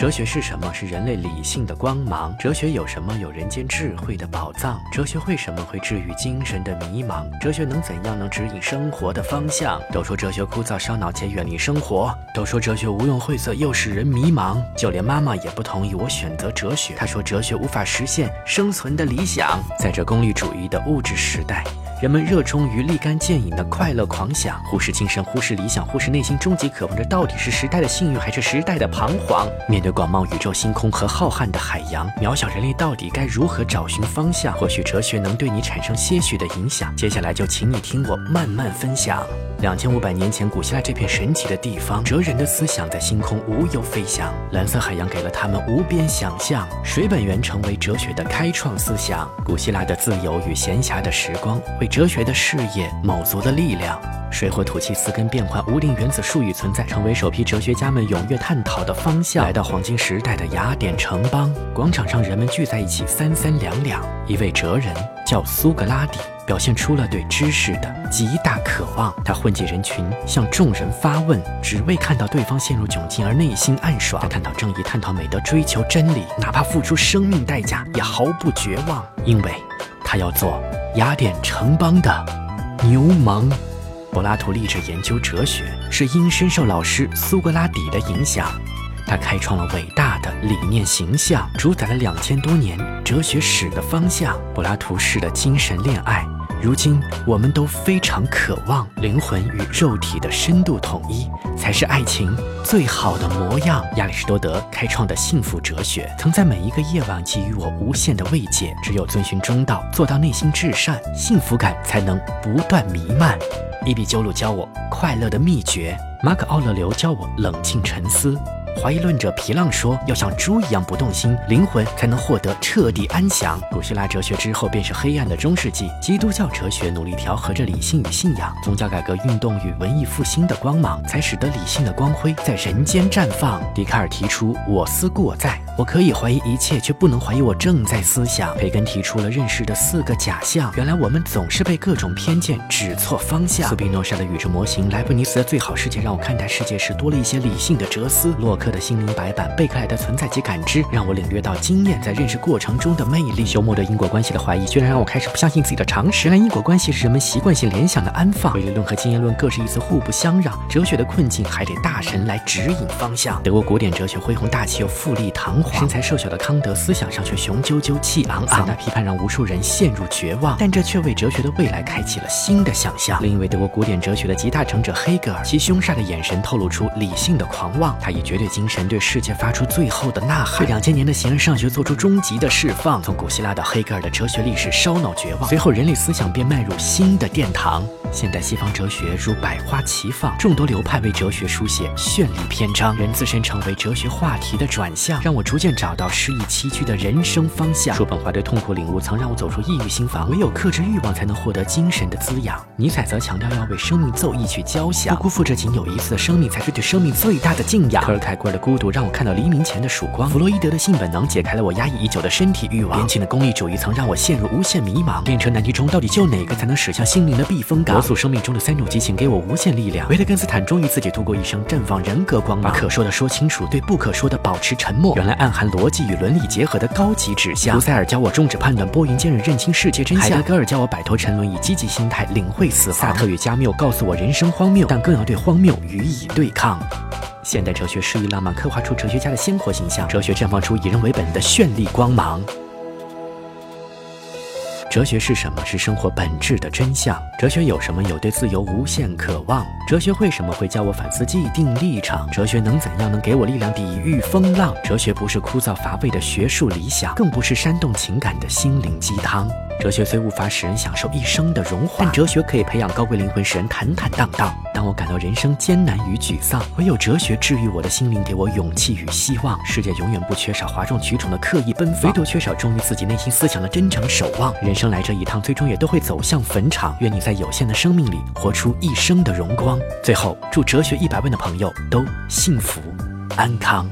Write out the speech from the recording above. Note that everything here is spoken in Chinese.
哲学是什么？是人类理性的光芒。哲学有什么？有人间智慧的宝藏。哲学为什么会治愈精神的迷茫？哲学能怎样能指引生活的方向？都说哲学枯燥烧脑且远离生活，都说哲学无用晦涩又使人迷茫。就连妈妈也不同意我选择哲学，她说哲学无法实现生存的理想。在这功利主义的物质时代。人们热衷于立竿见影的快乐狂想，忽视精神，忽视理想，忽视内心终极渴望。这到底是时代的幸运，还是时代的彷徨？面对广袤宇宙星空和浩瀚的海洋，渺小人类到底该如何找寻方向？或许哲学能对你产生些许的影响。接下来就请你听我慢慢分享。两千五百年前，古希腊这片神奇的地方，哲人的思想在星空无忧飞翔，蓝色海洋给了他们无边想象，水本源成为哲学的开创思想。古希腊的自由与闲暇的时光，为哲学的事业卯足了力量。水火土气四根变换，无定原子术语存在，成为首批哲学家们踊跃探讨的方向。来到黄金时代的雅典城邦广场上，人们聚在一起，三三两两。一位哲人叫苏格拉底。表现出了对知识的极大渴望。他混迹人群，向众人发问，只为看到对方陷入窘境而内心暗爽。他探讨正义，探讨美德，追求真理，哪怕付出生命代价也毫不绝望，因为他要做雅典城邦的牛虻。柏拉图立志研究哲学，是因深受老师苏格拉底的影响。他开创了伟大的理念形象，主宰了两千多年哲学史的方向。柏拉图式的精神恋爱。如今，我们都非常渴望灵魂与肉体的深度统一，才是爱情最好的模样。亚里士多德开创的幸福哲学，曾在每一个夜晚给予我无限的慰藉。只有遵循中道，做到内心至善，幸福感才能不断弥漫。伊比鸠鲁教我快乐的秘诀，马可奥勒留教我冷静沉思。怀疑论者皮浪说：“要像猪一样不动心，灵魂才能获得彻底安详。”古希腊哲学之后便是黑暗的中世纪，基督教哲学努力调和着理性与信仰，宗教改革运动与文艺复兴的光芒，才使得理性的光辉在人间绽放。笛卡尔提出“我思故我在”。我可以怀疑一切，却不能怀疑我正在思想。培根提出了认识的四个假象。原来我们总是被各种偏见指错方向。斯宾诺莎的宇宙模型，莱布尼茨的最好世界，让我看待世界时多了一些理性的哲思。洛克的心灵白板，贝克莱的存在及感知，让我领略到经验在认识过程中的魅力。休谟对因果关系的怀疑，居然让我开始不相信自己的常识。原来因果关系是人们习惯性联想的安放。唯理论和经验论各是一词，互不相让。哲学的困境还得大神来指引方向。德国古典哲学恢弘大气又富丽堂皇。身材瘦小的康德，思想上却雄赳赳气昂昂。三大批判让无数人陷入绝望，但这却为哲学的未来开启了新的想象。另一位德国古典哲学的集大成者黑格尔，其凶煞的眼神透露出理性的狂妄。他以绝对精神对世界发出最后的呐喊，对两千年的形而上学做出终极的释放。从古希腊到黑格尔的哲学历史烧脑绝望，随后人类思想便迈入新的殿堂。现代西方哲学如百花齐放，众多流派为哲学书写绚丽篇章，人自身成为哲学话题的转向，让我逐渐找到失意崎岖的人生方向。叔本华对痛苦领悟曾让我走出抑郁心房，唯有克制欲望，才能获得精神的滋养。尼采则强调要为生命奏一曲交响，不辜负这仅有一次的生命，才是对生命最大的敬仰。科尔凯郭尔的孤独让我看到黎明前的曙光，弗洛伊德的性本能解开了我压抑已久的身体欲望，边沁的功利主义曾让我陷入无限迷茫。炼车难题中到底救哪个才能驶向心灵的避风港？罗素生命中的三种激情给我无限力量。维特根斯坦终于自己度过一生，绽放人格光芒，把可说的说清楚，对不可说的保持沉默。原来暗含逻辑与伦理结合的高级指向。胡塞尔教我终止判断，波云见日，认清世界真相。海德格尔教我摆脱沉沦，以积极心态领会死亡。萨特与加缪告诉我人生荒谬，但更要对荒谬予以对抗。现代哲学诗意浪漫，刻画出哲学家的鲜活形象。哲学绽放出以人为本的绚丽光芒。哲学是什么？是生活本质的真相。哲学有什么？有对自由无限渴望。哲学为什么会教我反思既定立场？哲学能怎样能给我力量抵御风浪？哲学不是枯燥乏味的学术理想，更不是煽动情感的心灵鸡汤。哲学虽无法使人享受一生的荣华，但哲学可以培养高贵灵魂，使人坦坦荡荡。当我感到人生艰难与沮丧，唯有哲学治愈我的心灵，给我勇气与希望。世界永远不缺少哗众取宠的刻意奔放，唯独缺少忠于自己内心思想的真诚守望。人生来这一趟，最终也都会走向坟场。愿你在有限的生命里，活出一生的荣光。最后，祝哲学一百问的朋友都幸福安康。